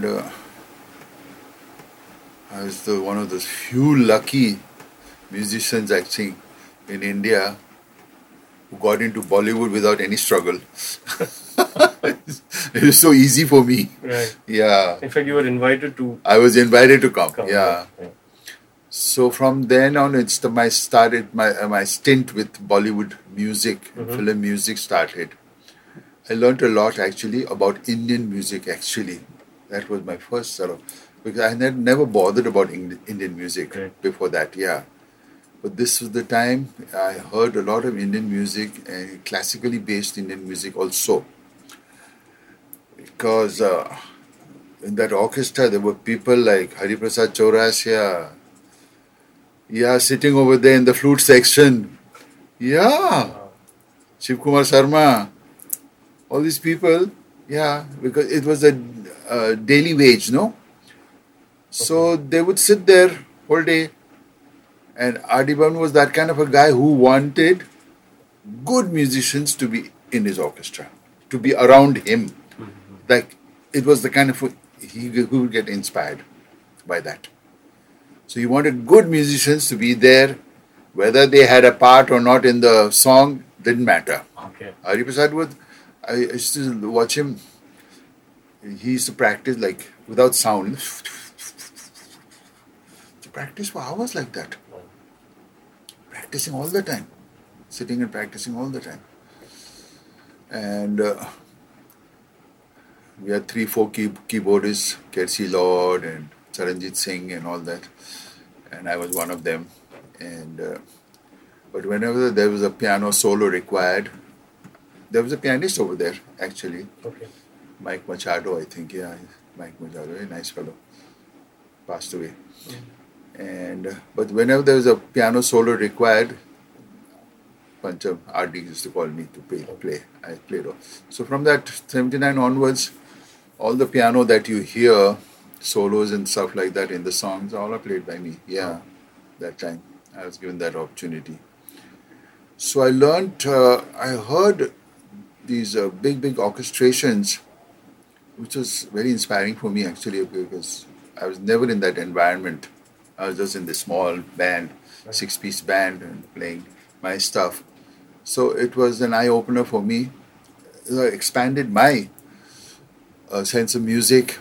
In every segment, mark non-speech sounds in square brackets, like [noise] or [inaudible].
and uh, I was the one of those few lucky musicians actually in India who got into Bollywood without any struggle. [laughs] it was so easy for me. Right. Yeah. In fact, you were invited to I was invited to come. come. Yeah. So from then on, it's the, my started my uh, my stint with Bollywood music, Mhm. film music started. I learned a lot actually about Indian music. Actually, that was my first sort of because I had never bothered about Indian music Right. before that. Yeah, but this was the time I heard a lot of Indian music and classically based Indian music also. Because uh, in that orchestra there were people like Hari Prasad Chaurasia. Yeah, sitting over there in the flute section. Yeah. Shiv Kumar Sharma, all these people, yeah, because it was a uh, daily wage, no? So they would sit there whole day, and R.D. Burman was that kind of a guy who wanted good musicians to be in his orchestra, to be around him. Like it was the kind of he, he would get inspired by that. So he wanted good musicians to be there, whether they had a part or not in the song didn't matter. Okay. Hari Prasad was, I used to watch him. He used to practice like without sound. To practice for hours like that. Practicing all the time. Sitting and practicing all the time. And uh, we had three, four key- keyboardists, Kersey Lord and Charanjit Singh and all that. And I was one of them. And uh, but whenever there was a piano solo required, there was a pianist over there actually, Okay. Mike Machado, I think. Yeah, Mike Machado, very nice fellow. Passed away. And uh, but whenever there was a piano solo required, Pancham RD used to call me to play. play. I played. all. So from that 79 onwards, all the piano that you hear, solos and stuff like that in the songs, all are played by me. Yeah, that time I was given that opportunity. So I learned, uh, I heard these uh, big, big orchestrations, which was very inspiring for me actually because I was never in that environment. I was just in the small band, six piece band, and playing my stuff. So it was an eye opener for me. It expanded my uh, sense of music.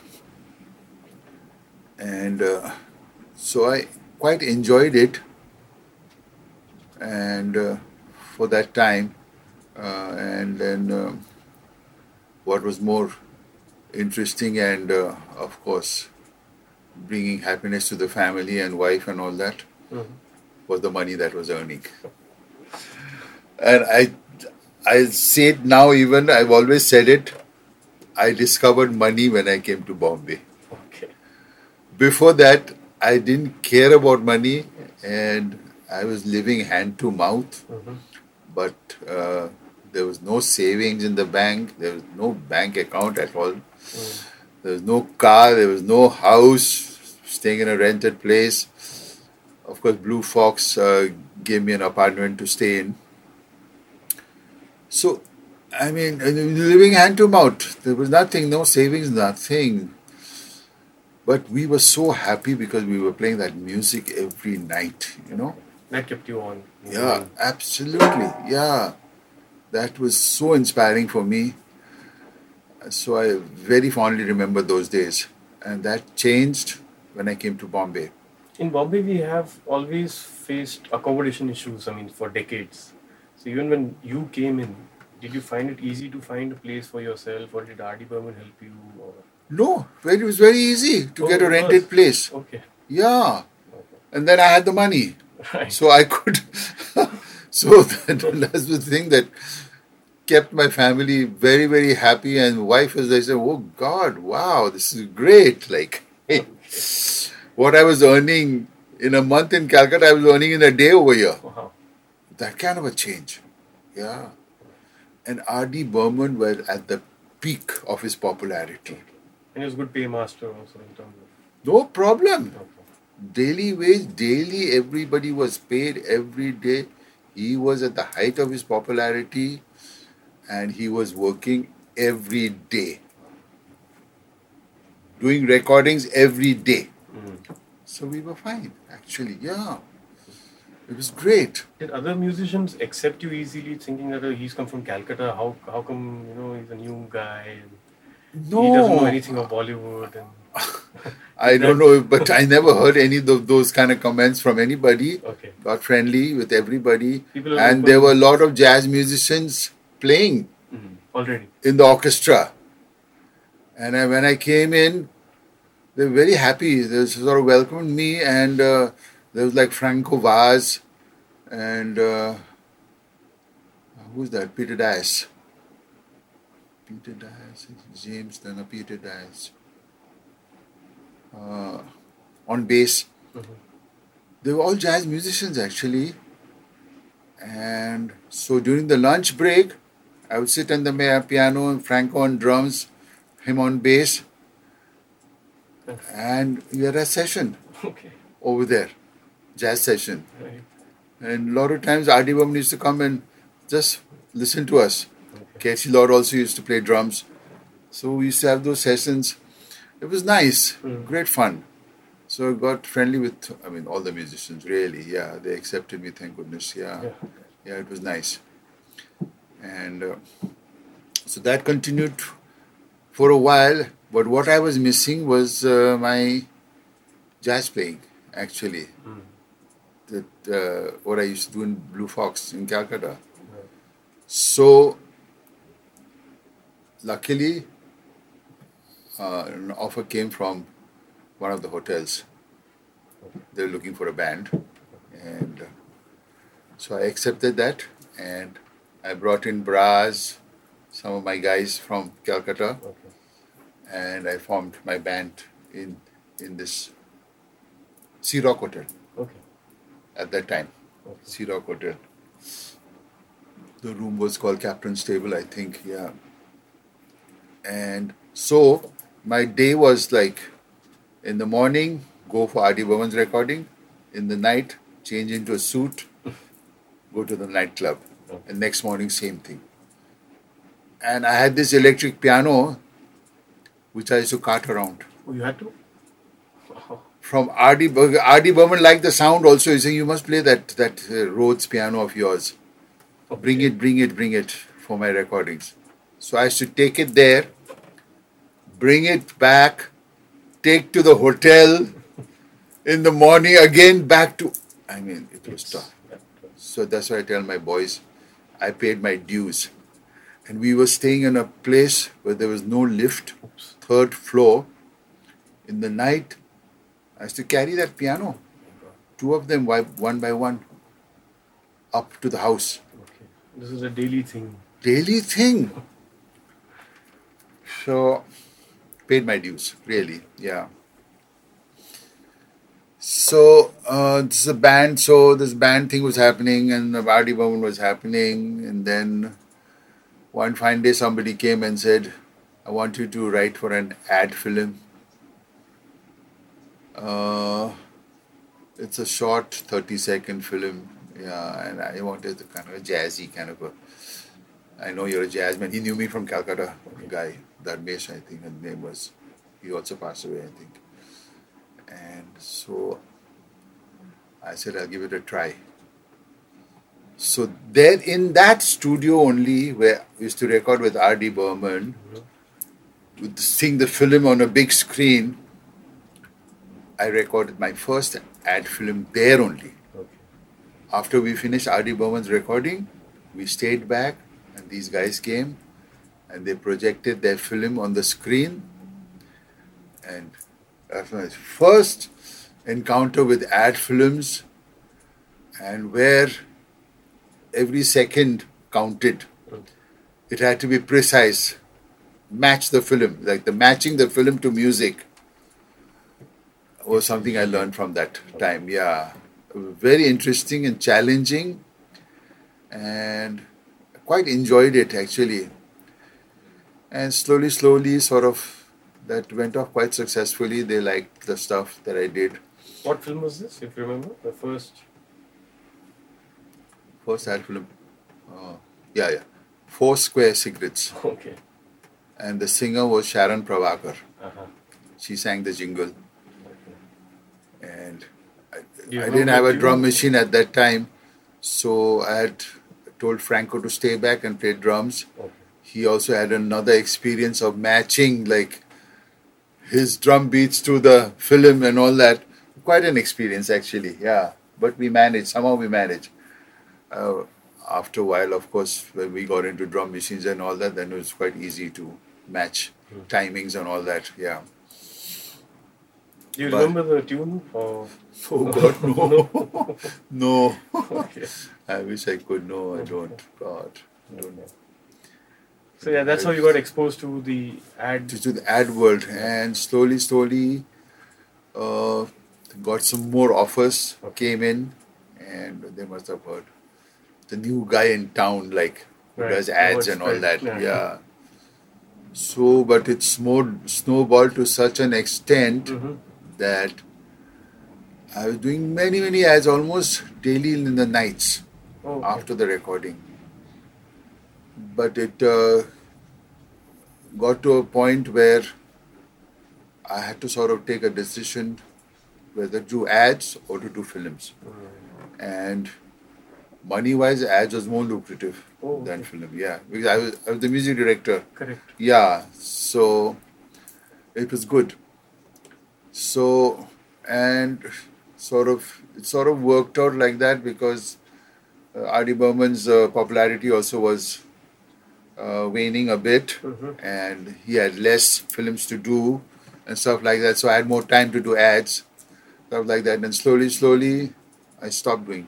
And uh, so I quite enjoyed it. And uh, for that time, uh, and then um what was more interesting and uh, of course bringing happiness to the family and wife and all that Mhm. was the money that was earning. And I, I say it now. Even I've always said it. I discovered money when I came to Bombay. Okay. Before that, I didn't care about money, and I was living hand to mouth. Mhm. But uh, there was no savings in the bank. There was no bank account at all. Mm. There was no car. There was no house. Staying in a rented place. Of course, Blue Fox uh, gave me an apartment to stay in. So, I mean, living hand to mouth. There was nothing, no savings, nothing. But we were so happy because we were playing that music every night, you know. That kept you on. Yeah, absolutely. Yeah. That was so inspiring for me. So I very fondly remember those days. And that changed when I came to Bombay. In Bombay, we have always faced accommodation issues. I mean, for decades. So even when you came in, did you find it easy to find a place for yourself, or did R.D. Burman help you? Or No, it was very easy to Oh, get a rented place. okay, Yeah. okay. And then I had the money. right. So I could. [laughs] so [laughs] that, that's the thing that kept my family very, very happy. And wife, as I said, oh God, wow, this is great. Like, [laughs] what I was earning in a month in Calcutta, I was earning in a day over here. Wow. That kind of a change. Yeah. And R.D. Burman were at the peak of his popularity. And he was good paymaster also in terms of. No problem. Daily wage, daily, everybody was paid every day. He was at the height of his popularity and he was working every day. doing recordings every day. Mm. So we were fine, actually. Yeah. It was great. Did other musicians accept you easily, thinking that oh, he's come from Calcutta? How how come you know he's a new guy and No. he doesn't know anything of Bollywood? And [laughs] I don't know, but I never heard any of those kind of comments from anybody. okay, Got friendly with everybody. And there were a lot of jazz musicians playing Mhm. already. in the orchestra. And I, when I came in, they were very happy. They sort of welcomed me, and uh, there was like Franco Vaz and uh, who's that? Peter Dias. Peter Dias, James Dunner, Peter Dias. Uh, on bass. Mhm. They were all jazz musicians actually. And so during the lunch break, I would sit on the piano and Franco on drums, him on bass, and we had a session Okay, over there, jazz session. right. And a lot of times R.D. Burman used to come and just listen to us. Okay. Kersey Lord also used to play drums. So we used to have those sessions. It was nice, Mm. great fun. So I got friendly with, I mean, all the musicians, really. Yeah, they accepted me, thank goodness. Yeah, Yeah. yeah, it was nice. And uh, so that continued for a while. But what I was missing was uh, my jazz playing, actually. Mm. That uh, what I used to do in Blue Fox in Calcutta. Right. So, luckily, uh, an offer came from one of the hotels. They were looking for a band, and uh, so I accepted that, and I brought in Braz, some of my guys from Calcutta, Okay. and I formed my band in in this Sea Rock Hotel Okay. at that time. Okay. Sea Rock Hotel. The room was called Captain's Table, I think, yeah. And so my day was like in the morning, go for R.D. Burman's recording, in the night, change into a suit, go to the nightclub. Okay. And next morning, same thing. And I had this electric piano which I used to cart around Oh, you had to? Wow. from R.D. Bur- R.D. Burman liked the sound also. He said, You must play that, that uh, Rhodes piano of yours. Bring it, bring it, bring it for my recordings. So I used to take it there, bring it back, take to the hotel in the morning, again back to. I mean, it was tough. So that's why I tell my boys, I paid my dues. And we were staying in a place where there was no lift, third floor. In the night, I used to carry that piano, two of them, one by one, up to the house. Okay. This is a daily thing. Daily thing. So, paid my dues, really, yeah. So, uh, this is a band, so this band thing was happening, and the R.D. Burman was happening, and then one fine day somebody came and said, I want you to write for an ad film. Uh, it's a short 30 second film, yeah, and I wanted kind of a jazzy kind of a. I know you're a jazz man. He knew me from Calcutta, guy, Dharmesh, I think his name was. He also passed away, I think. And so I said, I'll give it a try. So there in that studio only, where I used to record with R.D. Burman, with seeing the film on a big screen, I recorded my first ad film there only. Okay. After we finished R.D. Burman's recording, we stayed back and these guys came and they projected their film on the screen. And my first encounter with ad films and where every second counted. Hmm. It had to be precise, match the film, like the matching the film to music was something I learned from that time. Yeah, very interesting and challenging, and quite enjoyed it actually. And slowly, slowly, sort of that went off quite successfully. They liked the stuff that I did. What film was this, if you remember? The first. First ad film, uh, yeah, yeah, Four Square Cigarettes, [laughs] Okay. and the singer was Sharon Prabhakar. Uh-huh. She sang the jingle, and I, I didn't have a drum machine at that time, so I had told Franco to stay back and play drums. Okay. He also had another experience of matching like his drum beats to the film and all that. Quite an experience actually, yeah. But we managed, somehow we managed. Uh, after a while, of course, when we got into drum machines and all that, then it was quite easy to match timings and all that, yeah. Do you But- remember the tune? Or [laughs] Oh God, no. [laughs] no. [laughs] okay. I wish I could. No, I don't. God. I don't know. So yeah, that's how you got exposed to the ad. to the ad world and slowly slowly uh, got some more offers came in and they must have heard the new guy in town like who Right. does ads and all that Yeah. yeah. so but it's more snowballed to such an extent Mhm. that I was doing many many ads almost daily in the nights Oh, okay. after the recording. But it uh, got to a point where I had to sort of take a decision whether to do ads or to do films. And money wise, ads was more lucrative Oh, than okay. film. Yeah, because I was, I was the music director. Correct. Yeah, so it was good. So and sort of it sort of worked out like that because uh, R.D. Burman's uh, popularity also was uh, waning a bit, Mhm. and he had less films to do and stuff like that. So I had more time to do ads, stuff like that. And slowly, slowly, I stopped doing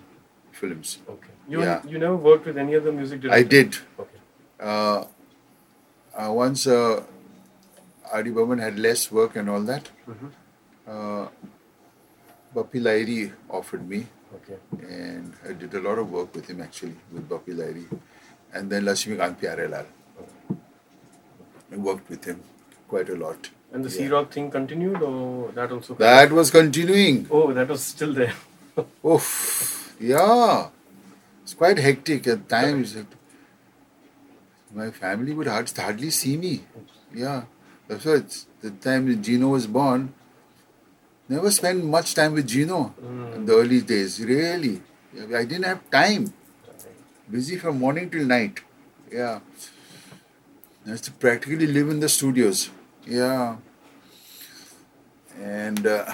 films. Okay. You Yeah. you never worked with any other music director? I did. Okay. uh, uh, once uh, R.D. Burman had less work and all that, Mhm. uh, Bappi Lahiri offered me, Okay. and I did a lot of work with him actually, with Bappi Lahiri. And then Lakshmikant Pyarelal. I worked with him quite a lot. And the Yeah. Sea Rock thing continued, or that also? That was continuing. Oh, that was still there. [laughs] Oof, yeah. It's quite hectic at times. My family would hard, hardly see me. Yeah. That's why it's, the time Gino was born, never spent much time with Gino hmm. in the early days. Really. I didn't have time. Busy from morning till night. Yeah. I to practically live in the studios. Yeah. And uh,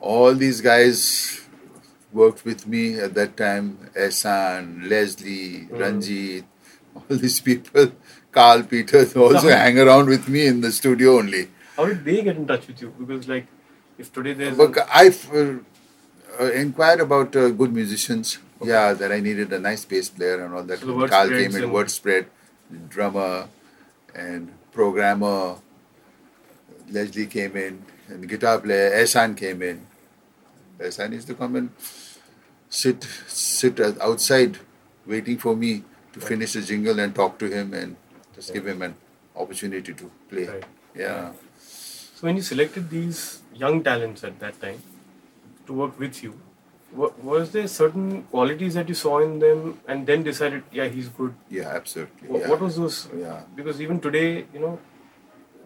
all these guys worked with me at that time Ehsan, Leslie, Ranjit, all these people, Carl Peters also [laughs] hang around with me in the studio only. How did they get in touch with you? Because like, if today there's But I uh, uh, inquired about uh, good musicians. Yeah, that I needed a nice bass player and all that. So Carl came in, word spread, drummer and programmer. Leslie came in, and guitar player Ehsan came in. Ehsan used to come and sit sit outside, waiting for me to finish the jingle and talk to him and just give him an opportunity to play. Right. Yeah. So when you selected these young talents at that time to work with you, was there certain qualities that you saw in them and then decided, yeah, he's good? Yeah, absolutely. Wha- yeah. What was those? Yeah. Because even today, you know,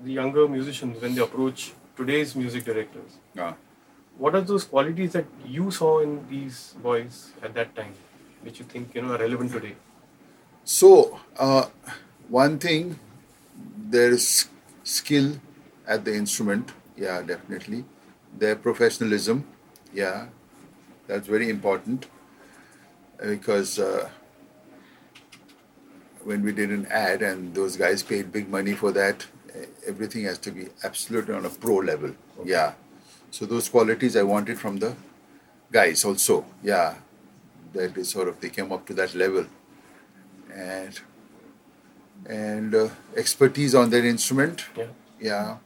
the younger musicians when they approach today's music directors, Yeah. what are those qualities that you saw in these boys at that time, which you think you know are relevant today? So, uh, one thing, there is skill at the instrument. Yeah, definitely. Their professionalism. Yeah, that's very important because uh, when we did an ad and those guys paid big money for that, everything has to be absolutely on a pro level. Yeah. So those qualities I wanted from the guys also. Yeah. That is sort of they came up to that level and and uh, expertise on their instrument. Yeah. Yeah.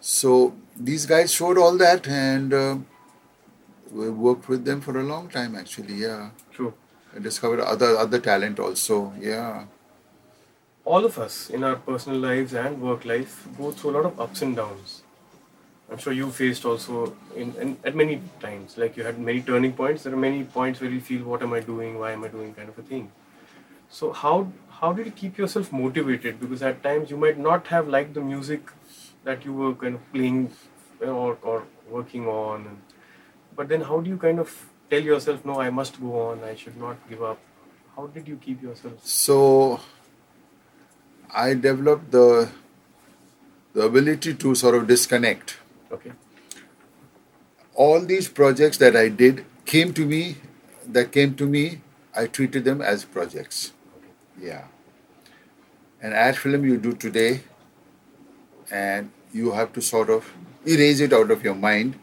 So these guys showed all that, and uh, we worked with them for a long time. Actually, yeah. True. I discovered other other talent also. Yeah. all of us in our personal lives and work life go through a lot of ups and downs. I'm sure you faced also in, in at many times. Like you had many turning points. There are many points where you feel, "What am I doing? Why am I doing?" kind of a thing. So how how did you keep yourself motivated? Because at times you might not have liked the music that you were kind of playing or, or working on, and, but then how do you kind of tell yourself, no, I must go on, I should not give up? How did you keep yourself? So I developed the the ability to sort of disconnect. Okay. All these projects that I did came to me, that came to me, I treated them as projects. okay. Yeah. An ad film you do today, and you have to sort of erase it out of your mind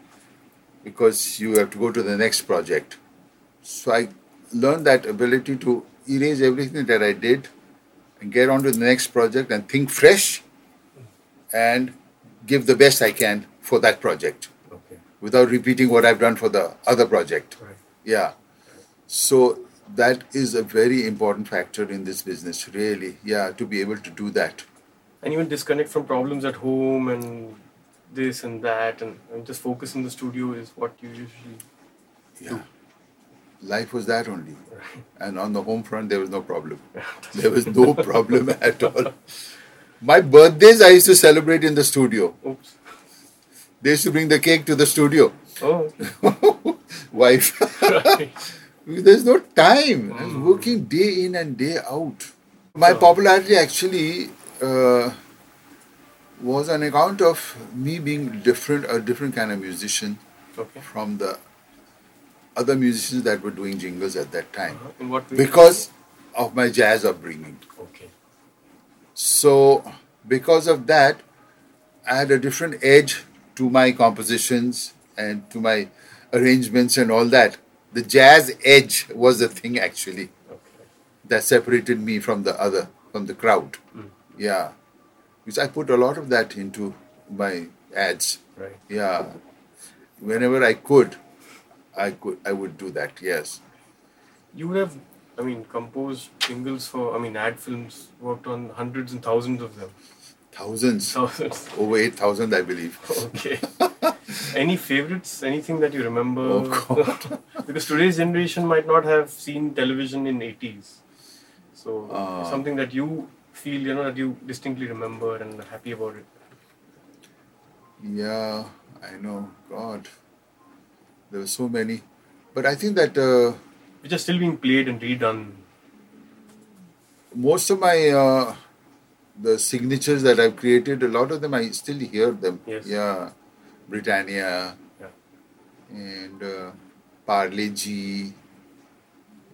because you have to go to the next project. So I learned that ability to erase everything that I did and get on to the next project and think fresh and give the best I can for that project Okay. without repeating what I've done for the other project. Right. Yeah. So that is a very important factor in this business, really. Yeah, to be able to do that. And even disconnect from problems at home and this and that, and, and just focus in the studio is what you usually. Yeah. Life was that only. And on the home front, there was no problem. [laughs] There was no problem [laughs] at all. My birthdays, I used to celebrate in the studio. Oops. They used to bring the cake to the studio. Oh. [laughs] Wife. There's no time. I was working day in and day out. My popularity actually uh, was on account of me being different, a different kind of musician Okay. from the other musicians that were doing jingles at that time Uh-huh. In what way? because of my jazz upbringing. Okay. So, because of that, I had a different edge to my compositions and to my arrangements and all that. The jazz edge was the thing actually Okay. that separated me from the other, from the crowd. Yeah. Because I put a lot of that into my ads. Right. Yeah. Whenever I could, I could I would do that, yes. You would have, I mean, composed jingles for, I mean, ad films, worked on hundreds and thousands of them. Thousands. Thousands. [laughs] Over eight thousand I believe. Okay. [laughs] Any favorites? Anything that you remember? Oh, God. [laughs] because today's generation might not have seen television in 80s. So Ah. something that you feel, you know, that you distinctly remember and happy about it. Yeah, I know. God, there were so many, but I think that uh, Which are still being played and redone. most of my uh, the signatures that I've created, a lot of them I still hear them. Yes. Yeah, Britannia Yeah. and uh, Parle G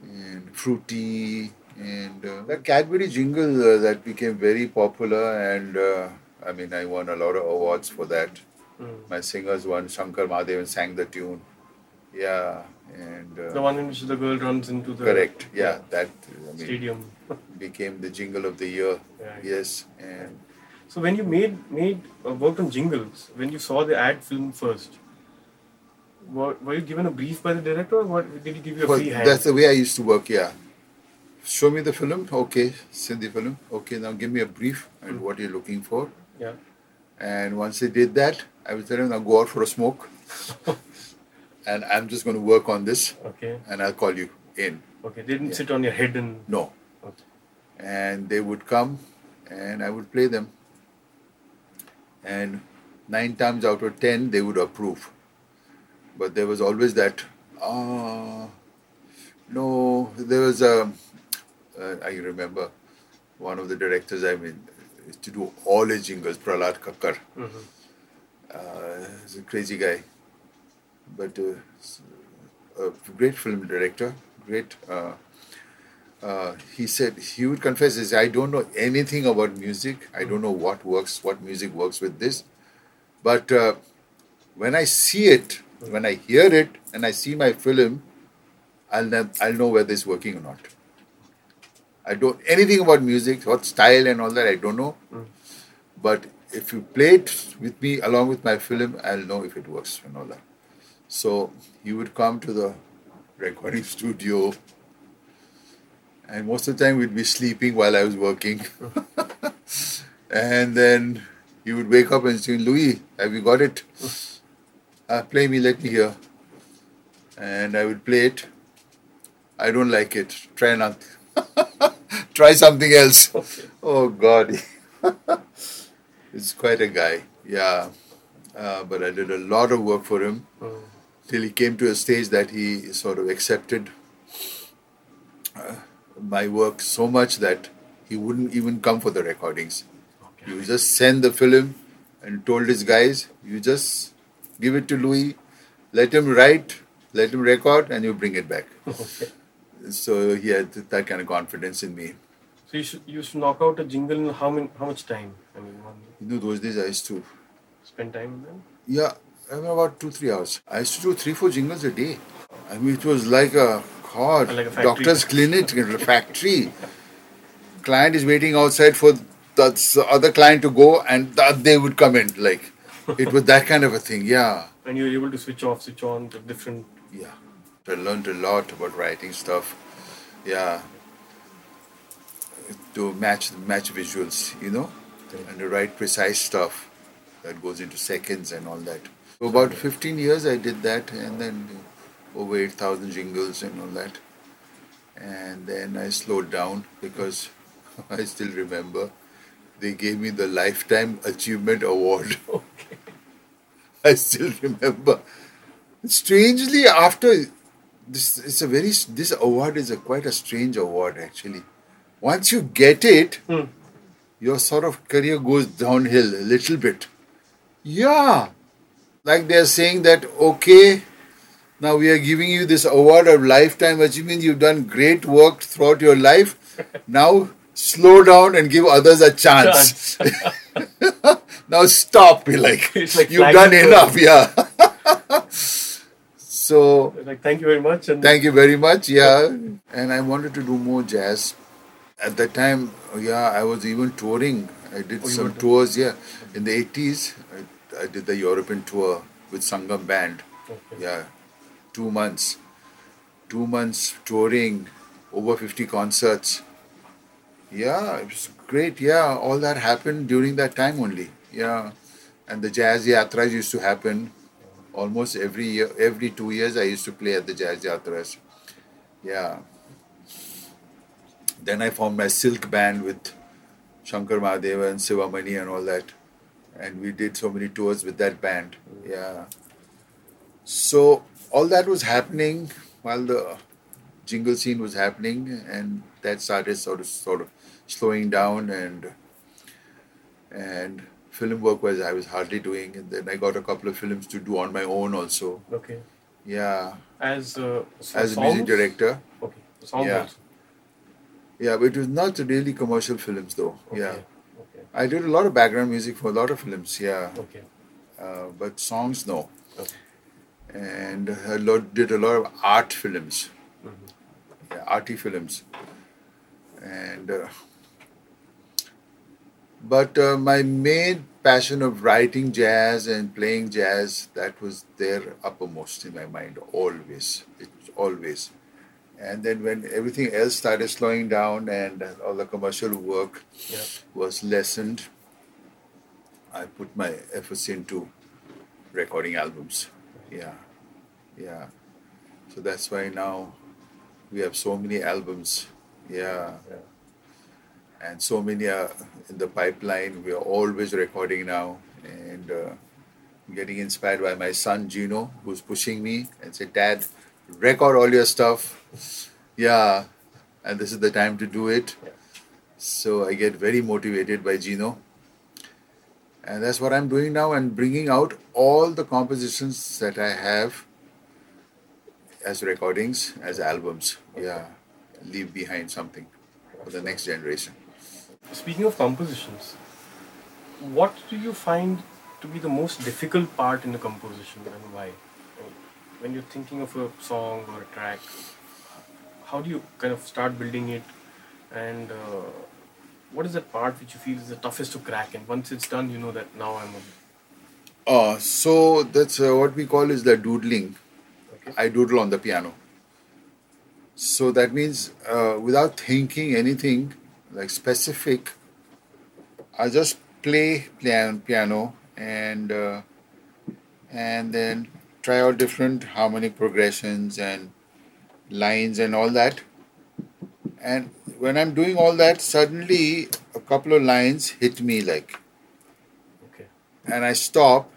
and Frooti and uh, that Cadbury jingle uh, that became very popular and uh, I mean I won a lot of awards for that. Mm. My singers won. Shankar Mahadevan sang the tune. Yeah, and uh, The one in which the girl runs into the correct. Yeah, that I mean, stadium. [laughs] became the jingle of the year. Right. Yes, and So when you made made uh, worked on jingles, when you saw the ad film first, were, were you given a brief by the director, or what did he give you a well, free hand? that's the way I used to work. Yeah, show me the film. Okay, send the film. Okay, now give me a brief and what you're looking for. yeah. And once they did that, I would tell them, now go out for a smoke. [laughs] and I'm just going to work on this Okay. and I'll call you in. Okay. They didn't Yeah. sit on your head and. No. Okay. And they would come and I would play them. And nine times out of ten, they would approve. But there was always that, ah, no, there was a, uh, I remember one of the directors, I mean, used to do all his jingles, Prahlad Kakkar. Mhm. Uh, he's a crazy guy, but uh, a great film director. Great. Uh, uh, he said he would confess, "I don't know anything about music. I don't know what works, what music works with this, but uh, when I see it, when I hear it, and I see my film, I'll know, I'll know whether it's working or not. I don't anything about music, what style and all that. I don't know, but if you play it with me along with my film, I'll know if it works and all that. So he would come to the recording [laughs] studio, and most of the time we'd be sleeping while I was working. [laughs] and then he would wake up and say, Louiz, have you got it? Uh, play me, let me hear. And I would play it. I don't like it. Try not. [laughs] try something else. [laughs] Okay. Oh God, [laughs] he's quite a guy. Yeah, uh, but I did a lot of work for him Mm. till he came to a stage that he sort of accepted uh, my work so much that he wouldn't even come for the recordings. Okay. He would just send the film and told his guys, you just give it to Louiz, let him write, let him record, and you bring it back. [laughs] Okay. So he had that kind of confidence in me. So you should you should knock out a jingle in how many how much time? I mean, one You know, those days I used to, spend time with them. yeah, I mean, about two, three hours. I used to do three, four jingles a day. I mean, it was like a, God, Like a doctor's clinic, [laughs] a factory. Client is waiting outside for the other client to go, and that they would come in. Like, it was that kind of a thing, yeah. And you're able to switch off, switch on the different. Yeah. I learned a lot about writing stuff. Yeah. To match match visuals, you know, and to write precise stuff that goes into seconds and all that. So about 15 years I did that, and then over 8,000 jingles and all that. And then I slowed down because [laughs] I still remember they gave me the Lifetime Achievement Award. [laughs] Okay. I still remember. Strangely, after this, it's a very this award is a quite a strange award actually. Once you get it, Hmm. your sort of career goes downhill a little bit. Yeah, like they're saying that okay, now we are giving you this award of lifetime achievement. You've done great work throughout your life. [laughs] Now slow down and give others a chance. [laughs] now stop. Be like, [laughs] like you've done enough. Yeah. so Like thank you very much. And Thank you very much. Yeah, and I wanted to do more jazz. At that time, yeah, I was even touring. I did Oh, some tours. Yeah, in the eighties, I, I did the European tour with Sangam Band. Okay. Yeah, two months, two months touring, over fifty concerts. Yeah, it was great. Yeah, all that happened during that time only. Yeah, and the jazz yatras used to happen almost every year. Every two years, I used to play at the jazz yatras. Yeah. Then I formed my Silk band with Shankar Mahadevan and Sivamani and all that. And we did so many tours with that band. Yeah. So all that was happening while the jingle scene was happening and that started sort of sort of slowing down and and film work was I was hardly doing and then I got a couple of films to do on my own also. Okay. Yeah. As uh, so As a music director. Okay. Songs Yeah. also. Yeah, but it was not really commercial films though. Okay. Yeah. Okay. I did a lot of background music for a lot of films, yeah. Okay. Uh, but songs, no. Okay. And I lot, did a lot of art films, Mhm. yeah, arty films. And uh, but uh, my main passion of writing jazz and playing jazz that was there uppermost in my mind always. It always. And then when everything else started slowing down and all the commercial work Yeah. was lessened, I put my efforts into recording albums. Yeah, yeah. So that's why now we have so many albums. Yeah, Yeah. and so many are in the pipeline. We are always recording now, and uh, getting inspired by my son Gino, who's pushing me and said, "Dad, record all your stuff." Yeah, and this is the time to do it. So I get very motivated by Gino. And that's what I'm doing now and bringing out all the compositions that I have as recordings, as albums. Yeah, leave behind something for the next generation. Speaking of compositions, what do you find to be the most difficult part in the composition and why? When you're thinking of a song or a track, how do you kind of start building it and uh, what is that part which you feel is the toughest to crack and once it's done you know that now I'm a, Uh, so that's uh, what we call is the doodling. okay I doodle on the piano. So that means uh, without thinking anything like specific, I just play pian- piano and uh, and then try out different harmonic progressions and lines and all that. And when I'm doing all that, suddenly a couple of lines hit me like, Okay. and I stop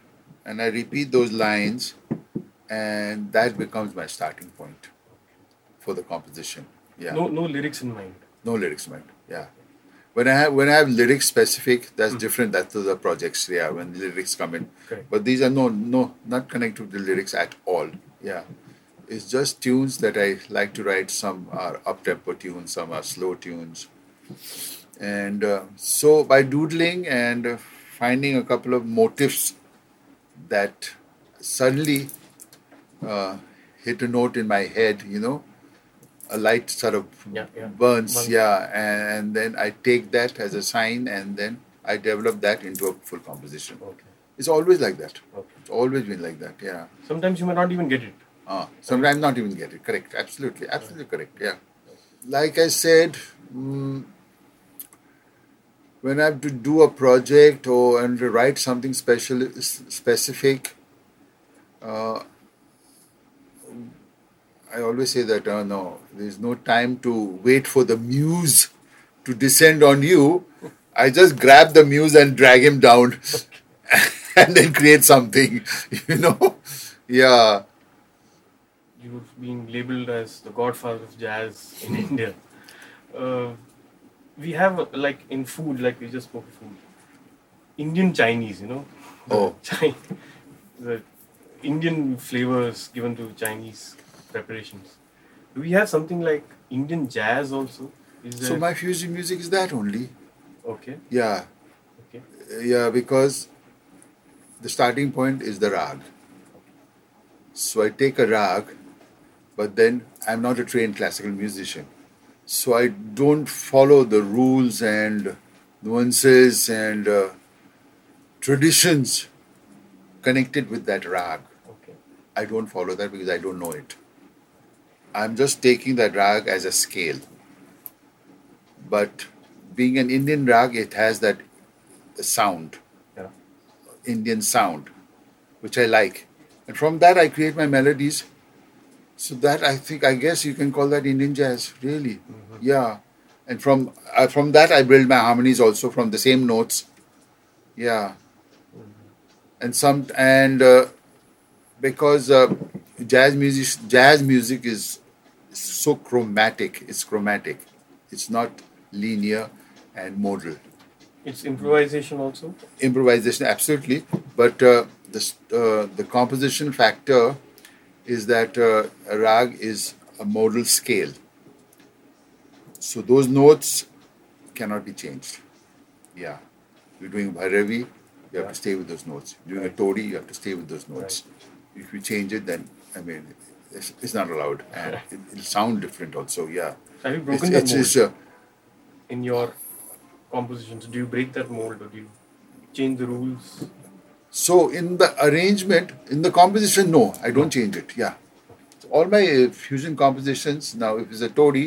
and I repeat those lines, and that becomes my starting point for the composition. Yeah. No, no lyrics in mind. No lyrics, mind. Yeah. When I have when I have lyrics specific, that's hmm. different. That's the projects. Yeah, when the lyrics come in. Correct. But these are no no not connected to the lyrics at all. Yeah. It's just tunes that I like to write. Some are up tempo tunes, some are slow tunes. And uh, so by doodling and finding a couple of motifs that suddenly uh, hit a note in my head, you know, a light sort of Yeah, yeah. burns, yeah, and, and then I take that as a sign, and then I develop that into a full composition. Okay. It's always like that. Okay. It's always been like that. Yeah. Sometimes you might not even get it. Uh, sometimes not even get it. Correct. Absolutely. Absolutely correct. Yeah. Like I said, mm, when I have to do a project or and write something special specific, uh, I always say that uh, no, there's no time to wait for the muse to descend on you. I just grab the muse and drag him down, [laughs] and then create something. [laughs] You know, yeah. You've been labeled as the godfather of jazz in [laughs] India. Uh, we have, like, in food, like we just spoke of food, Indian Chinese, you know? The Oh. [laughs] Chi- the Indian flavors given to Chinese preparations. Do we have something like Indian jazz also? Is So my fusion music is that only. Okay, Yeah, okay. yeah, because the starting point is the rag. So I take a rag, but then I'm not a trained classical musician. So I don't follow the rules and nuances and uh, traditions connected with that rag. Okay. I don't follow that because I don't know it. I'm just taking that rag as a scale. But being an Indian rag, it has that sound, Yeah. Indian sound, which I like. And from that, I create my melodies. So that I think, I guess you can call that Indian jazz, really. Yeah. And from uh, from that, I build my harmonies also from the same notes. Yeah. And some and uh, because uh, jazz music jazz music is so chromatic it's chromatic it's not linear and modal It's improvisation also? improvisation absolutely but uh, the uh, the composition factor is that uh, a rag is a modal scale. So those notes cannot be changed. Yeah. You're doing bhairavi you have to stay with those notes. You're doing a Right. todi you have to stay with those notes. If you change it then i mean it's, it's not allowed. And [laughs] it, it'll sound different also yeah. Have you it's, broken that it's, mold? it's, uh, in your compositions? Do you break that mold or do you change the rules? So in the arrangement, in the composition, no, I don't change it. Yeah, so all my uh, fusion compositions now, if it's a todi,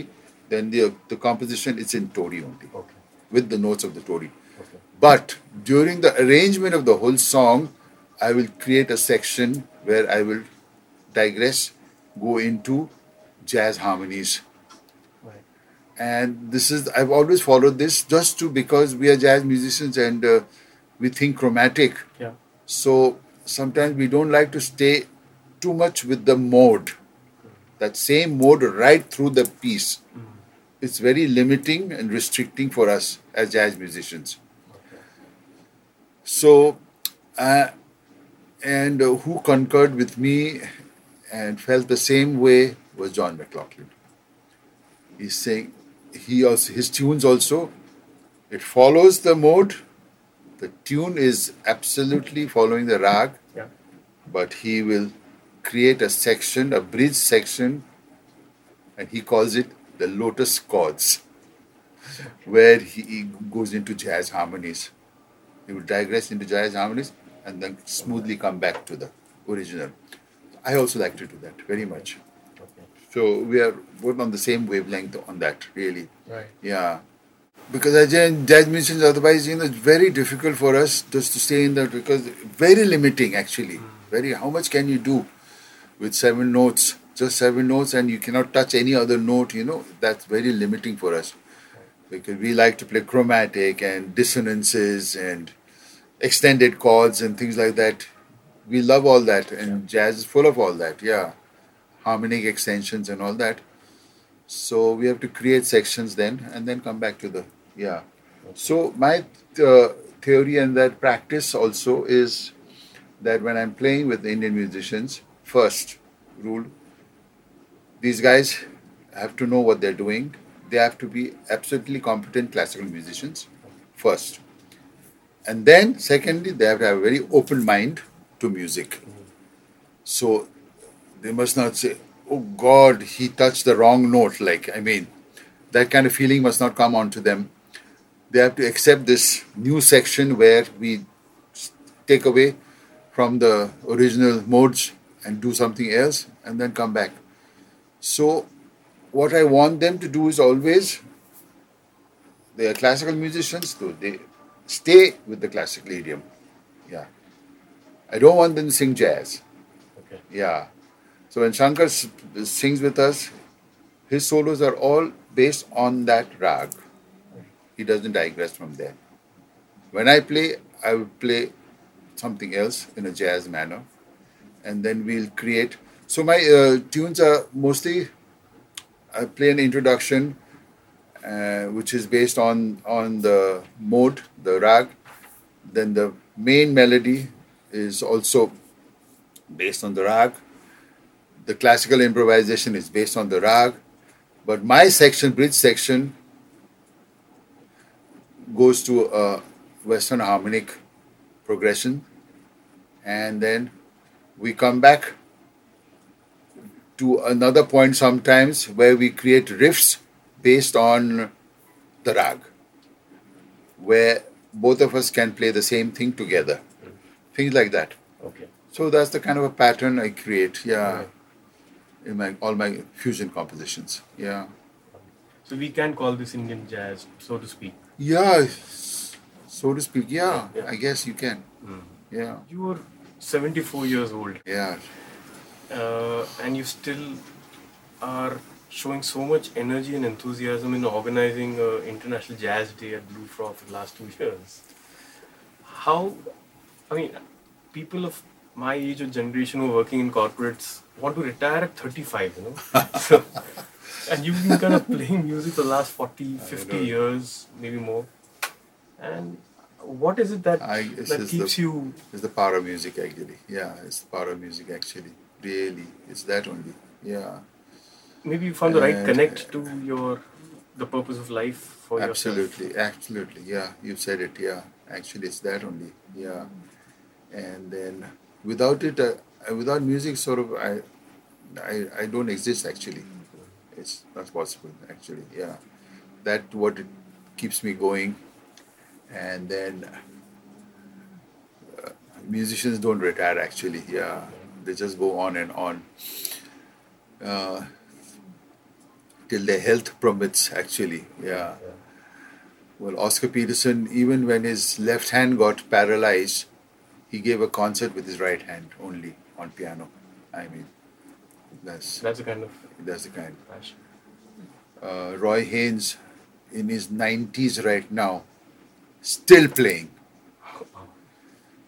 then the the composition is in todi only Okay. with the notes of the todi. Okay. But during the arrangement of the whole song, I will create a section where I will digress, go into jazz harmonies. Right. And this is I've always followed this just to because we are jazz musicians and uh, we think chromatic. Yeah. So sometimes we don't like to stay too much with the mode, that same mode right through the piece. It's very limiting and restricting for us as jazz musicians. Okay. So, uh, and uh, who concurred with me and felt the same way was John McLaughlin. He's saying he also his tunes also it follows the mode. The tune is absolutely following the rag, Yeah. but he will create a section, a bridge section, and he calls it the lotus chords, where he he goes into jazz harmonies. He will digress into jazz harmonies and then smoothly come back to the original. I also like to do that very much. Okay. So we are both on the same wavelength on that, really. Right. Yeah. Because as jazz jazz musicians, otherwise, you know, it's very difficult for us just to stay in that because very limiting actually. Very, how much can you do with seven notes? Just seven notes, and you cannot touch any other note, you know, that's very limiting for us. because we like to play chromatic and dissonances and extended chords and things like that. We love all that, and jazz is full of all that. Yeah, harmonic extensions and all that. So we have to create sections then, and then come back to the yeah. So my uh, theory and that practice also is that when I'm playing with Indian musicians, first rule, these guys have to know what they're doing. They have to be absolutely competent classical musicians first. And then, secondly, they have to have a very open mind to music. So they must not say, oh God, he touched the wrong note. Like, I mean, that kind of feeling must not come onto them. They have to accept this new section where we take away from the original modes and do something else and then come back. So, what I want them to do is always, they are classical musicians, so they stay with the classical idiom. Yeah. I don't want them to sing jazz. Okay. Yeah. So when Shankar sings with us, his solos are all based on that rag. He doesn't digress from there. When I play, I will play something else in a jazz manner, and then we'll create. So my uh, tunes are mostly I play an introduction, uh, which is based on on the mode, the rag. Then the main melody is also based on the rag. The classical improvisation is based on the rag, but my section, bridge section, goes to a Western harmonic progression, and then we come back to another point sometimes where we create riffs based on the rag, where both of us can play the same thing together. Things like that. Okay. So that's the kind of a pattern I create, yeah, Right. in my all my fusion compositions. Yeah. So we can call this Indian jazz, so to speak. Yeah, so to speak. Yeah, Yeah. I guess you can. Yeah, You are 74 years old, yeah. uh, and you still are showing so much energy and enthusiasm in organizing uh, International Jazz Day at Blue Frog for the last two years. How, I mean, people of my age or generation who are working in corporates want to retire at 35, you know. [laughs] so, and you've been kind of playing music for the last 40, 50 years, maybe more. And what is it that, I that keeps the- you It's the power of music actually. Yeah, it's the power of music actually. Really, it's that only. Yeah, maybe you found the right connect to your the purpose of life for yourself. absolutely, absolutely. Yeah, you said it. Yeah, actually, it's that only. Yeah, and then without it, uh, without music, sort of, I, I, I don't exist actually. It's not possible actually. Yeah, that what keeps me going, and then uh, musicians don't retire actually. Yeah, they just go on and on. Uh, till their health permits actually yeah well oscar peterson even when his left hand got paralyzed he gave a concert with his right hand only on piano i mean that's That's the kind of that's the kind uh, roy haynes in his 90s right now still playing.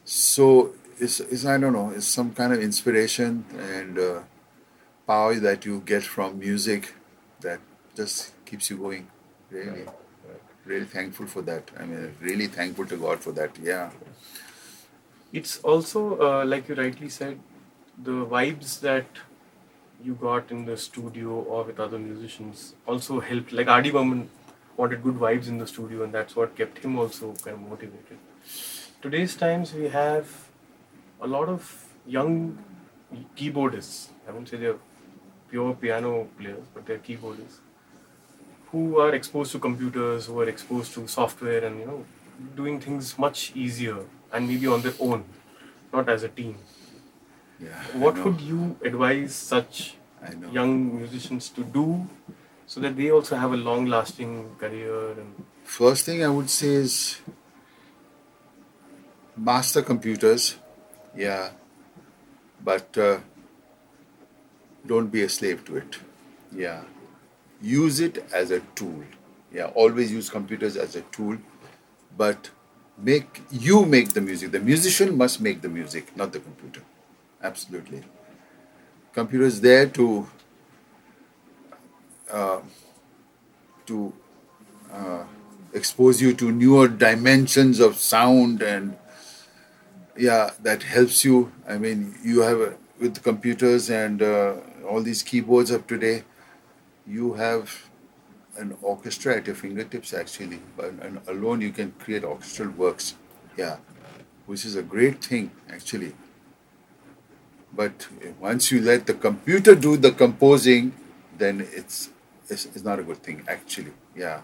So it's, it's i don't know it's some kind of inspiration and uh, power that you get from music that just keeps you going really. Really thankful for that. I mean really thankful to god for that yeah. It's also uh, like you rightly said, the vibes that you got in the studio or with other musicians also helped. Like R.D. Burman wanted good vibes in the studio, and that's what kept him also kind of motivated. Today's times we have a lot of young keyboardists. I won't say they're pure piano players, but they're keyboardists who are exposed to computers, who are exposed to software, and you know, doing things much easier and maybe on their own, not as a team. Yeah What would you advise such young musicians to do so that they also have a long-lasting career? And First thing I would say is master computers, yeah, but uh, don't be a slave to it. Yeah, use it as a tool. Yeah, always use computers as a tool, but make you make the music. The musician must make the music, not the computer. Absolutely. Computer is there to uh, to uh, expose you to newer dimensions of sound and yeah, that helps you. I mean, you have with computers and uh, all these keyboards of today, you have an orchestra at your fingertips actually. And alone you can create orchestral works. Yeah, which is a great thing actually. But once you let the computer do the composing, then it's it's, it's not a good thing actually. Yeah.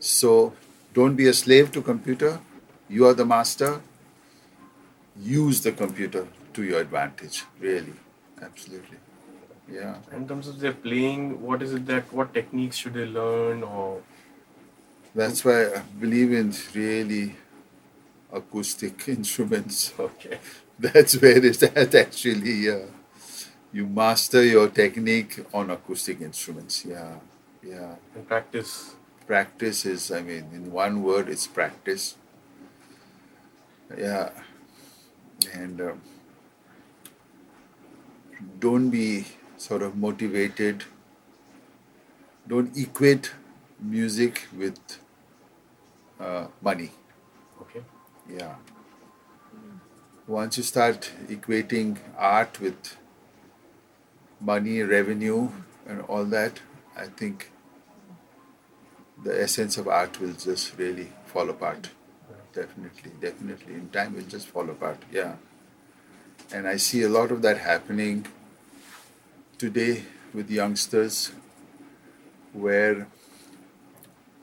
So don't be a slave to computer. You are the master. Use the computer to your advantage. Really, absolutely. Yeah. In terms of their playing, what is it that what techniques should they learn or That's why I believe in really acoustic [laughs] instruments. okay. [laughs] That's where it's at actually. Yeah. You master your technique on acoustic instruments. Yeah. Yeah. And practice. Practice is, I mean, in one word, it's practice. Yeah. And um, don't be sort of motivated. Don't equate music with uh, money. Okay. Yeah. Once you start equating art with money, revenue, and all that, I think the essence of art will just really fall apart. Definitely, definitely. In time, will just fall apart. Yeah. And I see a lot of that happening today with youngsters where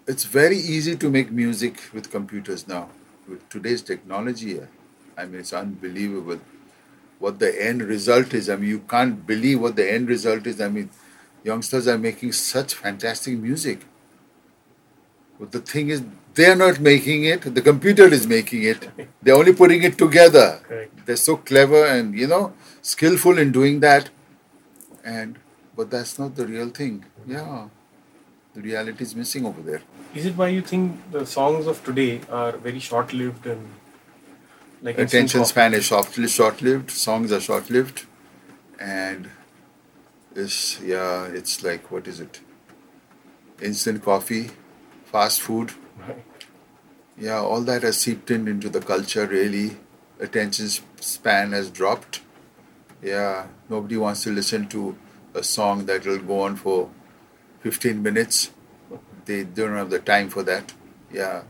it's very easy to make music with computers now. With today's technology, I mean, it's unbelievable what the end result is. I mean, you can't believe what the end result is. I mean, youngsters are making such fantastic music. But the thing is, they're not making it, the computer is making it. [laughs] They're only putting it together. Correct. They're so clever and, you know, skillful in doing that. And, but that's not the real thing. Yeah. The reality is missing over there. Is it why you think the songs of today are very short lived and like Attention span is short- short-lived. Songs are short-lived, and it's yeah, it's like what is it? Instant coffee, fast food. Right. Yeah, all that has seeped in into the culture. Really, attention span has dropped. Yeah, nobody wants to listen to a song that will go on for 15 minutes. [laughs] They don't have the time for that. Yeah,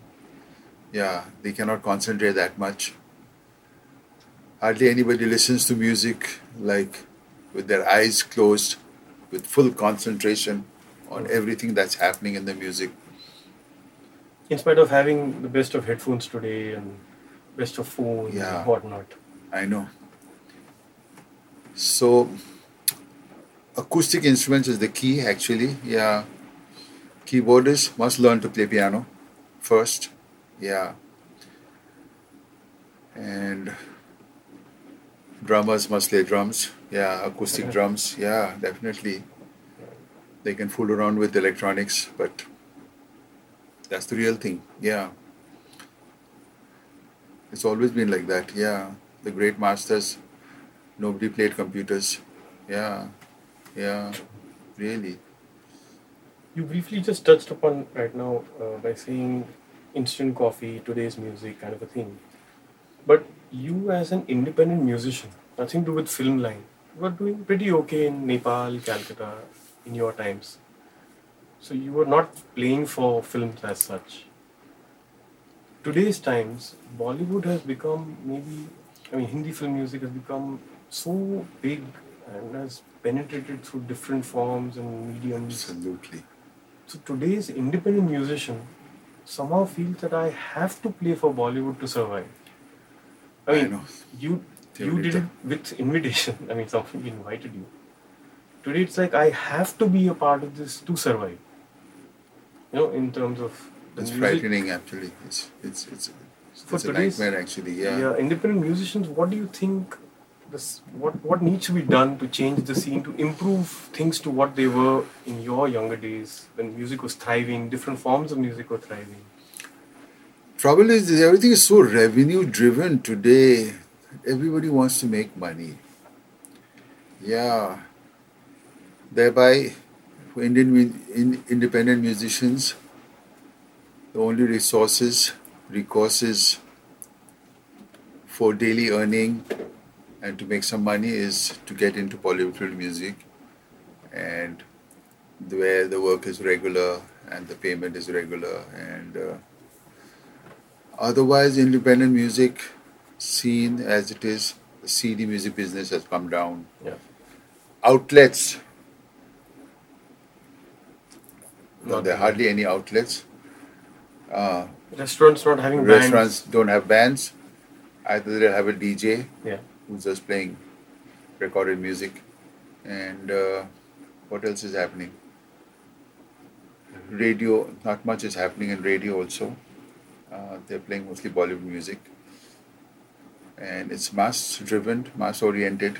yeah, they cannot concentrate that much. Hardly anybody listens to music like with their eyes closed, with full concentration on hmm. everything that's happening in the music. In spite of having the best of headphones today and best of phones Yeah. and whatnot. I know. So, acoustic instruments is the key actually. Yeah. Keyboardists must learn to play piano first. Yeah. And drummers must play drums. Yeah, acoustic drums. Yeah, definitely. They can fool around with electronics, but that's the real thing. Yeah. It's always been like that. Yeah. The great masters, nobody played computers. Yeah. Yeah. Really. You briefly just touched upon right now uh, by saying instant coffee, today's music, kind of a thing. But you, as an independent musician, nothing to do with film line, you were doing pretty okay in Nepal, Calcutta, in your times. So you were not playing for films as such. Today's times, Bollywood has become maybe, I mean, Hindi film music has become so big and has penetrated through different forms and mediums. Absolutely. So today's independent musician somehow feels that I have to play for Bollywood to survive. I I mean, know. you you did it with [laughs] invitation. I mean, somebody invited you. Today it's like I have to be a part of this to survive. You know, in terms of It's music. frightening actually. It's it's it's, For it's a nightmare actually. Yeah. Yeah. independent musicians. What do you think this what what needs to be done to change the scene to improve things to what they were in your younger days when music was thriving, different forms of music were thriving. Trouble is everything is so revenue driven today. Everybody wants to make money. Yeah. Thereby, for Indian in, independent musicians, the only resources, recourses for daily earning and to make some money is to get into Bollywood music and where the work is regular and the payment is regular and uh, otherwise independent music scene as it is the cd music business has come down. Yeah. outlets. No, there are hardly any outlets. Uh, Restaurants not having bands. restaurants don't have bands. Either they have a dj Yeah. who's just playing recorded music. And uh, what else is happening? Radio not much is happening in radio also uh, they're playing mostly bollywood music. And it's mass driven mass oriented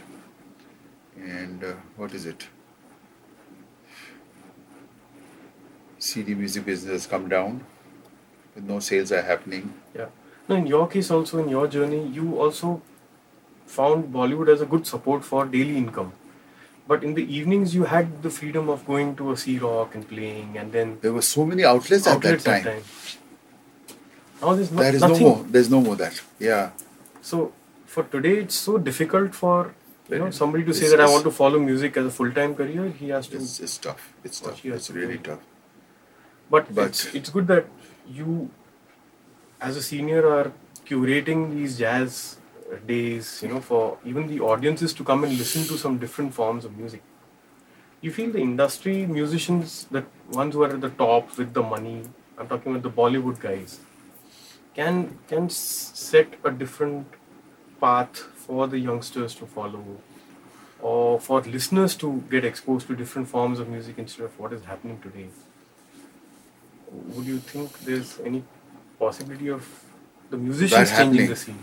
and uh, what is it? Cd music business has come down with no sales are happening. Yeah. Now, in your case also in your journey, you also found Bollywood as a good support for daily income. But in the evenings, you had the freedom of going to a Sea Rock and playing, and then there were so many outlets, outlets at that time Now there's no, there is nothing. no more there's no more that yeah So for today, it's so difficult for you know somebody to say that I want to follow music as a full time career. He has to. It's, it's tough. It's tough. It's to really tough. But, But- it's, it's good that you, as a senior, are curating these jazz uh, days, you know, for even the audiences to come and listen to some different forms of music. You feel the industry musicians, the ones who are at the top with the money, I'm talking about the Bollywood guys, can can set a different path for the youngsters to follow, or for listeners to get exposed to different forms of music instead of what is happening today would you think there's any possibility of the musicians changing happening. the scene?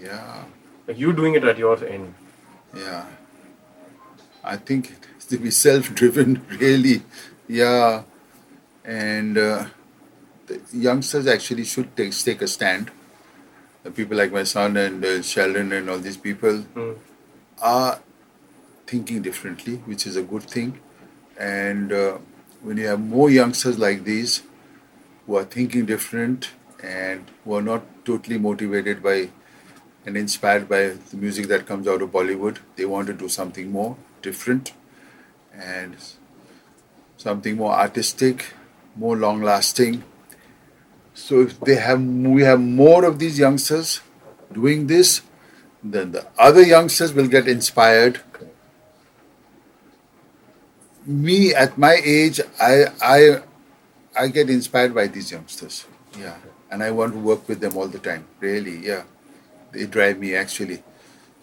Yeah. Like you doing it at your end. Yeah. I think it has to be self-driven, [laughs] really. Yeah. And uh, youngsters actually should take take a stand. The people like my son and uh, Sheldon and all these people Mm. are thinking differently, which is a good thing. And uh, when you have more youngsters like these who are thinking different and who are not totally motivated by and inspired by the music that comes out of Bollywood, they want to do something more different and something more artistic, more long lasting. So if they have we have more of these youngsters doing this, then the other youngsters will get inspired. Me at my age, I I I get inspired by these youngsters. Yeah. And I want to work with them all the time. Really, yeah. They drive me actually.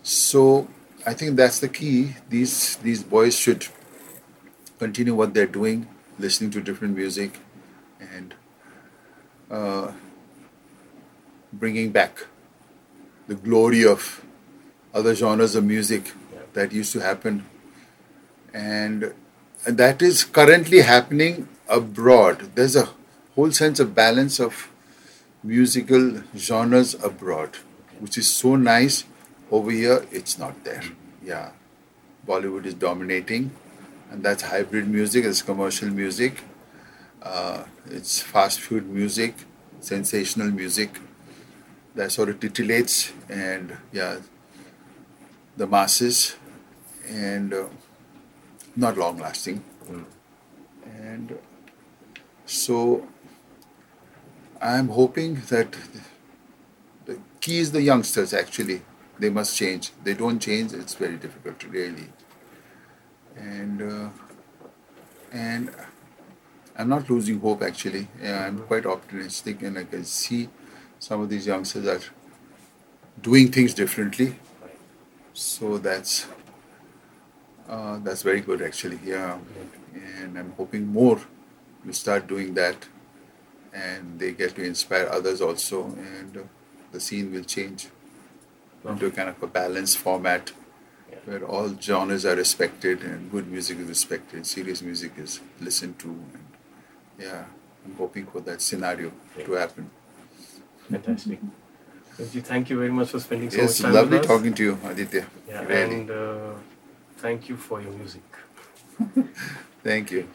So I think that's the key. These these boys should continue what they're doing, listening to different music, and uh, bringing back the glory of other genres of music that used to happen, and, and that is currently happening abroad. There's a whole sense of balance of musical genres abroad, which is so nice. Over here, it's not there. Yeah, Bollywood is dominating, and that's hybrid music. It's commercial music. Uh, it's fast food music, sensational music that sort of titillates and yeah, the masses, and uh, not long lasting. And so I'm hoping that the key is the youngsters actually. They must change. They don't change, it's very difficult really. And uh, and I'm not losing hope actually. Yeah, I'm quite optimistic and I can see some of these youngsters are doing things differently. So that's uh, that's very good actually. Yeah, and I'm hoping more will start doing that, and they get to inspire others also, and uh, the scene will change. into a kind of a balanced format where all genres are respected and good music is respected, serious music is listened to. And yeah, I'm hoping for that scenario to happen. Fantastic. Ranjit, thank you very much for spending so it's much time lovely with us. talking to you, Aditya. Yeah, really. and uh, thank you for your music. [laughs] Thank you.